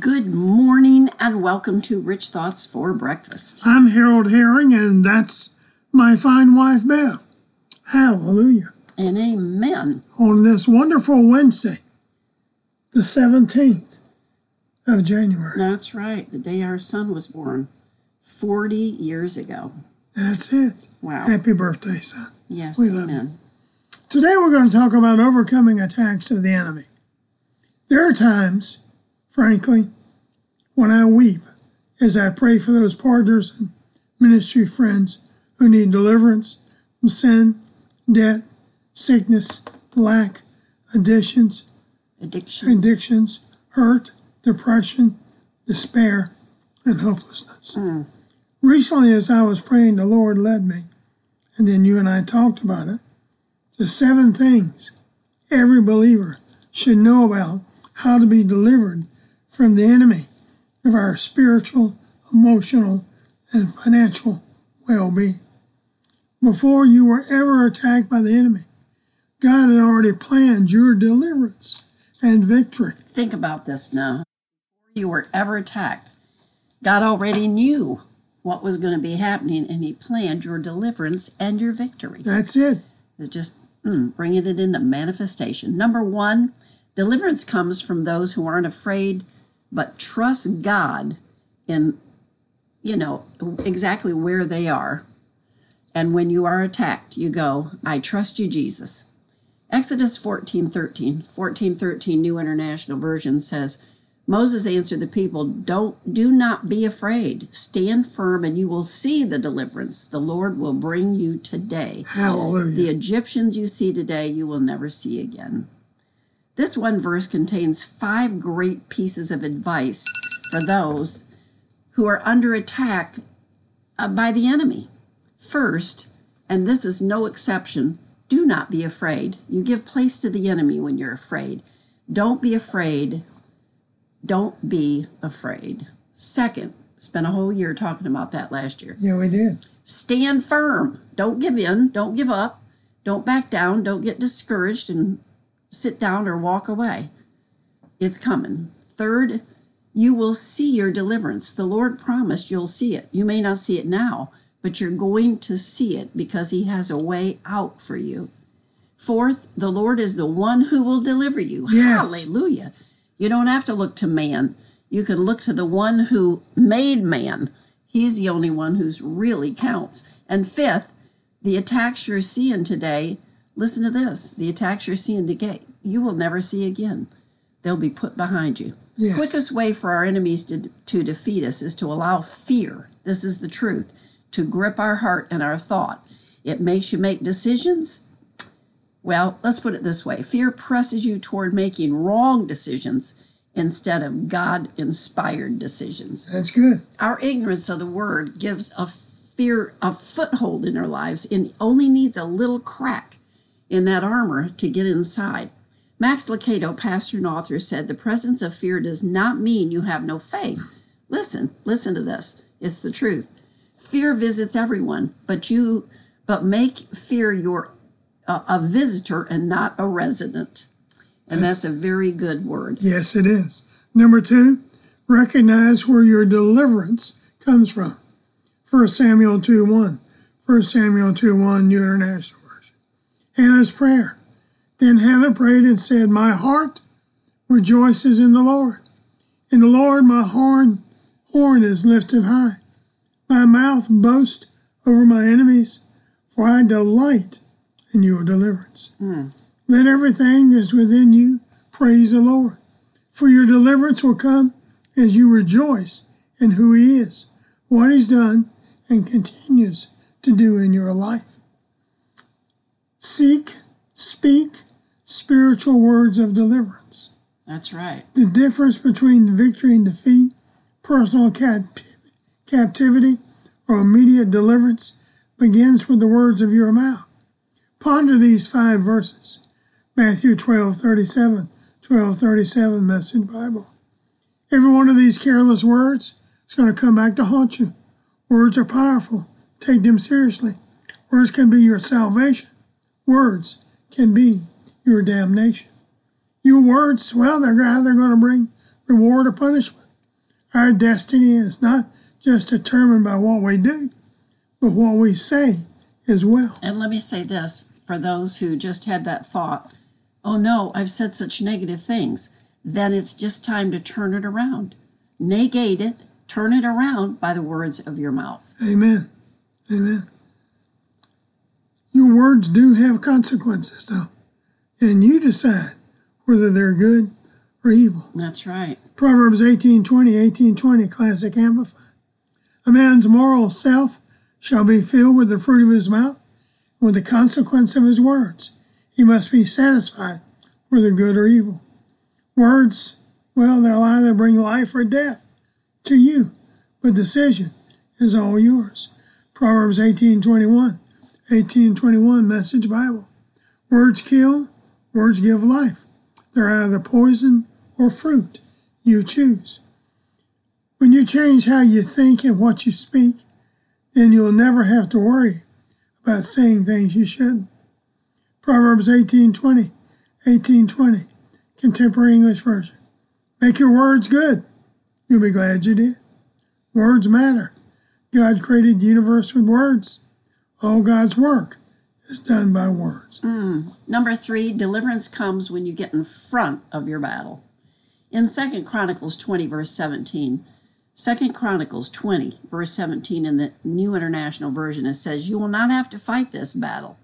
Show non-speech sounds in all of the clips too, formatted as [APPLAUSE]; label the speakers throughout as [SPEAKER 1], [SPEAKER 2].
[SPEAKER 1] Good morning and welcome to Rich Thoughts for Breakfast.
[SPEAKER 2] I'm Harold Herring, and that's my fine wife, Beth. Hallelujah.
[SPEAKER 1] And amen.
[SPEAKER 2] On this wonderful Wednesday, the 17th of January.
[SPEAKER 1] That's right, the day our son was born 40 years ago.
[SPEAKER 2] That's it.
[SPEAKER 1] Wow.
[SPEAKER 2] Happy birthday, son.
[SPEAKER 1] Yes,
[SPEAKER 2] We love
[SPEAKER 1] amen.
[SPEAKER 2] Today we're going to talk about overcoming attacks of the enemy. There are times, frankly, when I weep as I pray for those partners and ministry friends who need deliverance from sin, debt, sickness, lack, addictions,
[SPEAKER 1] Addictions.
[SPEAKER 2] addictions, hurt, depression, despair, and hopelessness. Hmm. Recently, as I was praying, the Lord led me, and then you and I talked about it. The seven things every believer should know about how to be delivered from the enemy of our spiritual, emotional, and financial well being. Before you were ever attacked by the enemy, God had already planned your deliverance and victory.
[SPEAKER 1] Think about this now. Before you were ever attacked, God already knew what was going to be happening and He planned your deliverance and your victory.
[SPEAKER 2] That's it.
[SPEAKER 1] It's just mm, bringing it into manifestation. Number one, deliverance comes from those who aren't afraid but trust God in, you know, exactly where they are. And when you are attacked, you go, I trust you, Jesus. Exodus 14 13, 14 13, New International Version says, Moses answered the people, Don't do not be afraid. Stand firm and you will see the deliverance the Lord will bring you today.
[SPEAKER 2] Hallelujah.
[SPEAKER 1] The Egyptians you see today, you will never see again. This one verse contains five great pieces of advice for those who are under attack uh, by the enemy. First, and this is no exception, do not be afraid. You give place to the enemy when you're afraid. Don't be afraid. Don't be afraid. Second, spent a whole year talking about that last year
[SPEAKER 2] yeah, we did.
[SPEAKER 1] stand firm. Don't give in. Don't give up. Don't back down. Don't get discouraged and sit down or walk away. It's coming. Third, you will see your deliverance. The Lord promised you'll see it. You may not see it now, but you're going to see it because He has a way out for you. Fourth, the Lord is the one who will deliver you.
[SPEAKER 2] Yes.
[SPEAKER 1] Hallelujah. You don't have to look to man. You can look to the one who made man. He's the only one who's really counts. And fifth, the attacks you're seeing today, listen to this the attacks you're seeing today, you will never see again. They'll be put behind you.
[SPEAKER 2] Yes.
[SPEAKER 1] Quickest way for our enemies to, to defeat us is to allow fear, this is the truth, to grip our heart and our thought. It makes you make decisions well, let's put it this way fear presses you toward making wrong decisions instead of God inspired decisions.
[SPEAKER 2] That's good.
[SPEAKER 1] Our ignorance of the word gives a fear a foothold in our lives and only needs a little crack in that armor to get inside. Max Lucado, pastor and author, said the presence of fear does not mean you have no faith. Listen, listen to this. It's the truth. Fear visits everyone, but you but make fear your a, a visitor and not a resident. And that's a very good word.
[SPEAKER 2] Yes, it is. Number two, recognize where your deliverance comes from. 1 Samuel 2 1. 1 Samuel 2 1, New International. Hannah's prayer. Then Hannah prayed and said, My heart rejoices in the Lord. In the Lord my horn, horn is lifted high. My mouth boasts over my enemies, for I delight in your deliverance. Hmm. Let everything that's within you praise the Lord. For your deliverance will come as you rejoice in who He is, what He's done, and continues to do in your life. Seek, speak spiritual words of deliverance.
[SPEAKER 1] That's right.
[SPEAKER 2] The difference between victory and defeat, personal cap- captivity, or immediate deliverance begins with the words of your mouth. Ponder these five verses. Matthew 12, 37, 12, 37, Message Bible. Every one of these careless words is going to come back to haunt you. Words are powerful. Take them seriously. Words can be your salvation. Words can be your damnation. Your words, well, they're, they're going to bring reward or punishment. Our destiny is not just determined by what we do, but what we say as well.
[SPEAKER 1] And let me say this for those who just had that thought oh no, I've said such negative things. Then it's just time to turn it around. Negate it, turn it around by the words of your mouth.
[SPEAKER 2] Amen. Amen. Your words do have consequences, though, and you decide whether they're good or evil.
[SPEAKER 1] That's right.
[SPEAKER 2] Proverbs 18:20, 18:20, classic amplified. A man's moral self shall be filled with the fruit of his mouth, with the consequence of his words. He must be satisfied whether good or evil. Words, well, they'll either bring life or death to you, but decision is all yours. Proverbs 18:21, 18:21 Message Bible. Words kill, words give life. They're either poison or fruit. You choose. When you change how you think and what you speak, then you'll never have to worry about saying things you shouldn't. Proverbs 18:20, 18:20, Contemporary English Version. Make your words good. You'll be glad you did. Words matter. God created the universe with words. All God's work is done by words.
[SPEAKER 1] Mm. Number three, deliverance comes when you get in front of your battle. In Second Chronicles 20, verse 17, Second Chronicles 20, verse 17 in the New International Version, it says, You will not have to fight this battle.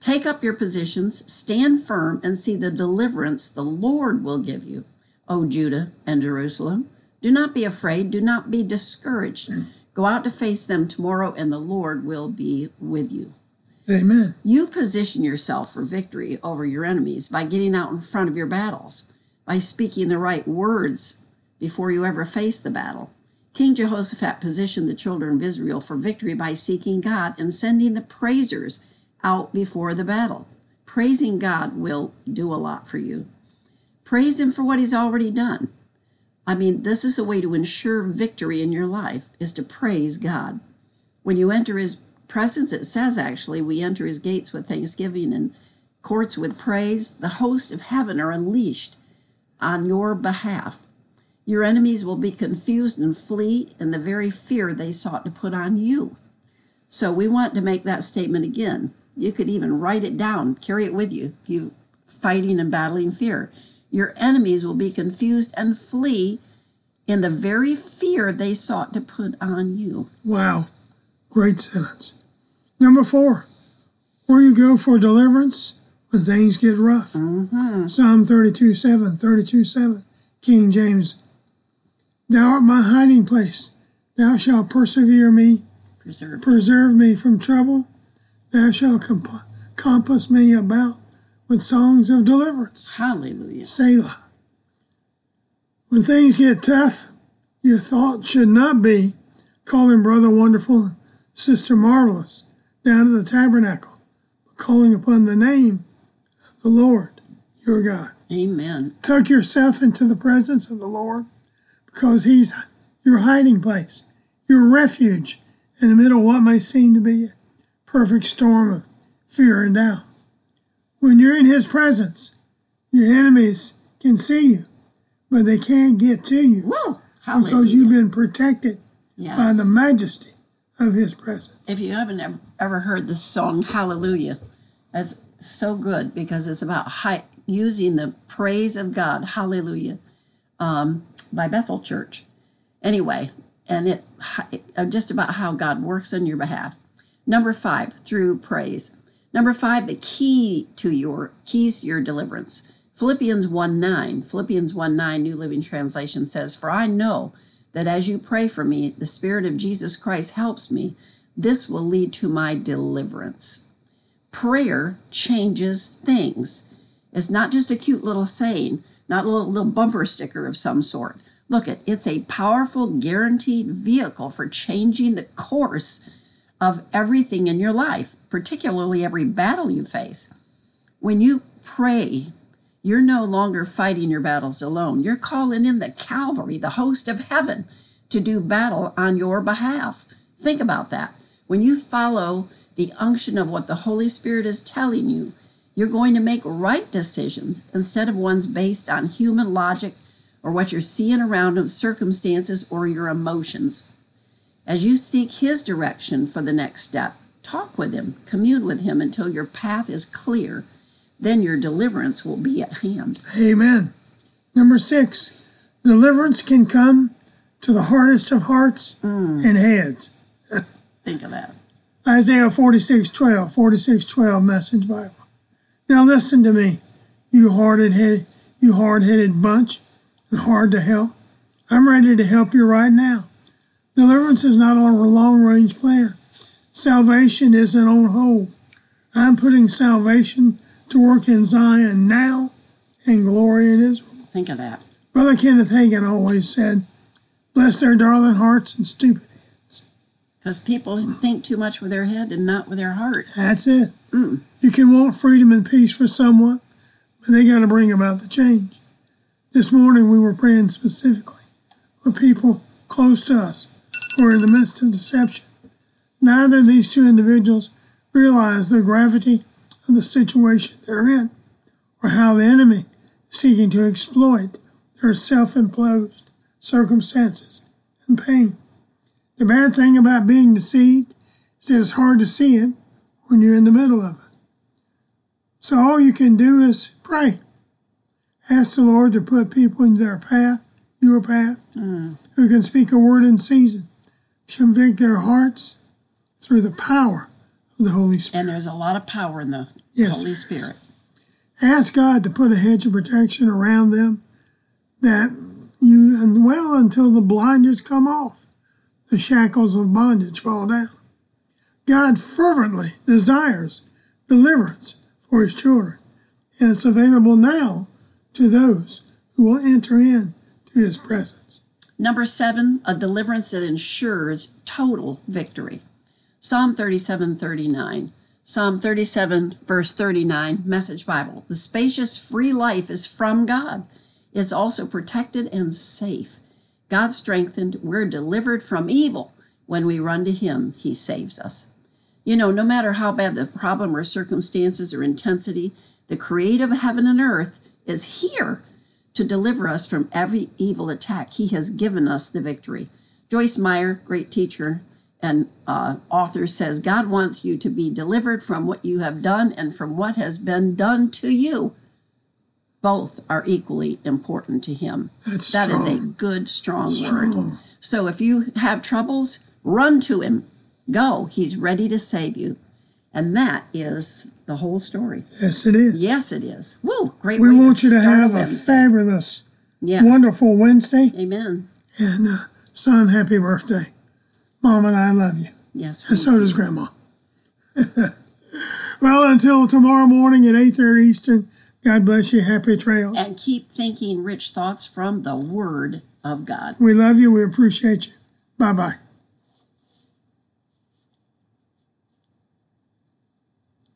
[SPEAKER 1] Take up your positions, stand firm, and see the deliverance the Lord will give you, O Judah and Jerusalem. Do not be afraid, do not be discouraged. Go out to face them tomorrow, and the Lord will be with you.
[SPEAKER 2] Amen.
[SPEAKER 1] You position yourself for victory over your enemies by getting out in front of your battles, by speaking the right words before you ever face the battle. King Jehoshaphat positioned the children of Israel for victory by seeking God and sending the praisers out before the battle. Praising God will do a lot for you. Praise Him for what He's already done. I mean, this is a way to ensure victory in your life is to praise God. When you enter His presence, it says actually, we enter His gates with thanksgiving and courts with praise. The hosts of heaven are unleashed on your behalf. Your enemies will be confused and flee in the very fear they sought to put on you. So we want to make that statement again. You could even write it down, carry it with you if you're fighting and battling fear. Your enemies will be confused and flee in the very fear they sought to put on you.
[SPEAKER 2] Wow. Great sentence. Number four, where you go for deliverance when things get rough.
[SPEAKER 1] Mm-hmm.
[SPEAKER 2] Psalm 32 7, 32 7, King James. Thou art my hiding place. Thou shalt persevere me,
[SPEAKER 1] Preserve.
[SPEAKER 2] preserve me from trouble. Thou shalt comp- compass me about with songs of deliverance.
[SPEAKER 1] Hallelujah.
[SPEAKER 2] Selah. When things get tough, your thought should not be calling Brother Wonderful Sister Marvelous down to the tabernacle, but calling upon the name of the Lord your God.
[SPEAKER 1] Amen.
[SPEAKER 2] Tuck yourself into the presence of the Lord because He's your hiding place, your refuge in the middle of what may seem to be a perfect storm of fear and doubt. When you're in His presence, your enemies can see you, but they can't get to you
[SPEAKER 1] Woo!
[SPEAKER 2] because
[SPEAKER 1] Hallelujah.
[SPEAKER 2] you've been protected by the majesty of His presence.
[SPEAKER 1] If you haven't ever heard the song Hallelujah, that's so good because it's about hi- using the praise of God, Hallelujah, um, by Bethel Church. Anyway, and it just about how God works on your behalf. Number five, through praise. Number five, the key to your keys to your deliverance. Philippians 1 9. Philippians 1 9, New Living Translation says, For I know that as you pray for me, the Spirit of Jesus Christ helps me. This will lead to my deliverance. Prayer changes things. It's not just a cute little saying, not a little, little bumper sticker of some sort. Look it, it's a powerful, guaranteed vehicle for changing the course of everything in your life, particularly every battle you face. When you pray, you're no longer fighting your battles alone. You're calling in the Calvary, the host of heaven, to do battle on your behalf. Think about that. When you follow the unction of what the Holy Spirit is telling you, you're going to make right decisions instead of ones based on human logic or what you're seeing around them, circumstances, or your emotions. As you seek His direction for the next step, talk with Him, commune with Him until your path is clear. Then your deliverance will be at hand.
[SPEAKER 2] Amen. Number six, deliverance can come to the hardest of hearts mm. and heads. [LAUGHS]
[SPEAKER 1] Think of that.
[SPEAKER 2] Isaiah 46 12, 46 12 Message Bible. Now listen to me, you hard headed, you hard headed bunch and hard to help. I'm ready to help you right now. Deliverance is not on a long range plan. Salvation isn't on hold. I'm putting salvation to work in Zion now and glory in Israel.
[SPEAKER 1] Think of that.
[SPEAKER 2] Brother Kenneth Hagin always said, Bless their darling hearts and stupid. heads.
[SPEAKER 1] Because people think too much with their head and not with their heart.
[SPEAKER 2] That's it. Mm. You can want freedom and peace for someone, but they got to bring about the change. This morning we were praying specifically for people close to us are in the midst of deception. Neither of these two individuals realize the gravity of the situation they're in or how the enemy is seeking to exploit their self imposed circumstances and pain. The bad thing about being deceived is that it's hard to see it when you're in the middle of it. So all you can do is pray. Ask the Lord to put people in their path, your path, mm. who can speak a word in season, convict their hearts through the power of the Holy Spirit.
[SPEAKER 1] And there's a lot of power in the
[SPEAKER 2] Yes,
[SPEAKER 1] Holy. Spirit.
[SPEAKER 2] Ask God to put a hedge of protection around them that you, and well, until the blinders come off, the shackles of bondage fall down. God fervently desires deliverance for his children, and it's available now to those who will enter in to his presence.
[SPEAKER 1] Number seven, a deliverance that ensures total victory. Psalm 37 39. Psalm 37, verse 39, Message Bible. The spacious, free life is from God, is also protected and safe. God strengthened, we're delivered from evil. When we run to Him, He saves us. You know, no matter how bad the problem or circumstances or intensity, the creator of heaven and earth is here to deliver us from every evil attack. He has given us the victory. Joyce Meyer, great teacher and uh, author, says God wants you to be delivered from what you have done and from what has been done to you. Both are equally important to Him.
[SPEAKER 2] That's
[SPEAKER 1] That is a good, strong,
[SPEAKER 2] Strong.
[SPEAKER 1] word. So if you have troubles, run to Him. Go. He's ready to save you. And that is the whole story.
[SPEAKER 2] Yes, it is.
[SPEAKER 1] Yes, it is. Woo! Great.
[SPEAKER 2] We want you to have a fabulous,
[SPEAKER 1] Yes.
[SPEAKER 2] wonderful Wednesday.
[SPEAKER 1] Amen.
[SPEAKER 2] And uh, son, happy birthday. Mom and I love you.
[SPEAKER 1] Yes.
[SPEAKER 2] And so
[SPEAKER 1] do.
[SPEAKER 2] does Grandma. [LAUGHS] well, until tomorrow morning at 8.30 Eastern, God bless you. Happy trails.
[SPEAKER 1] And keep thinking rich thoughts from the Word of God.
[SPEAKER 2] We love you. We appreciate you. Bye-bye.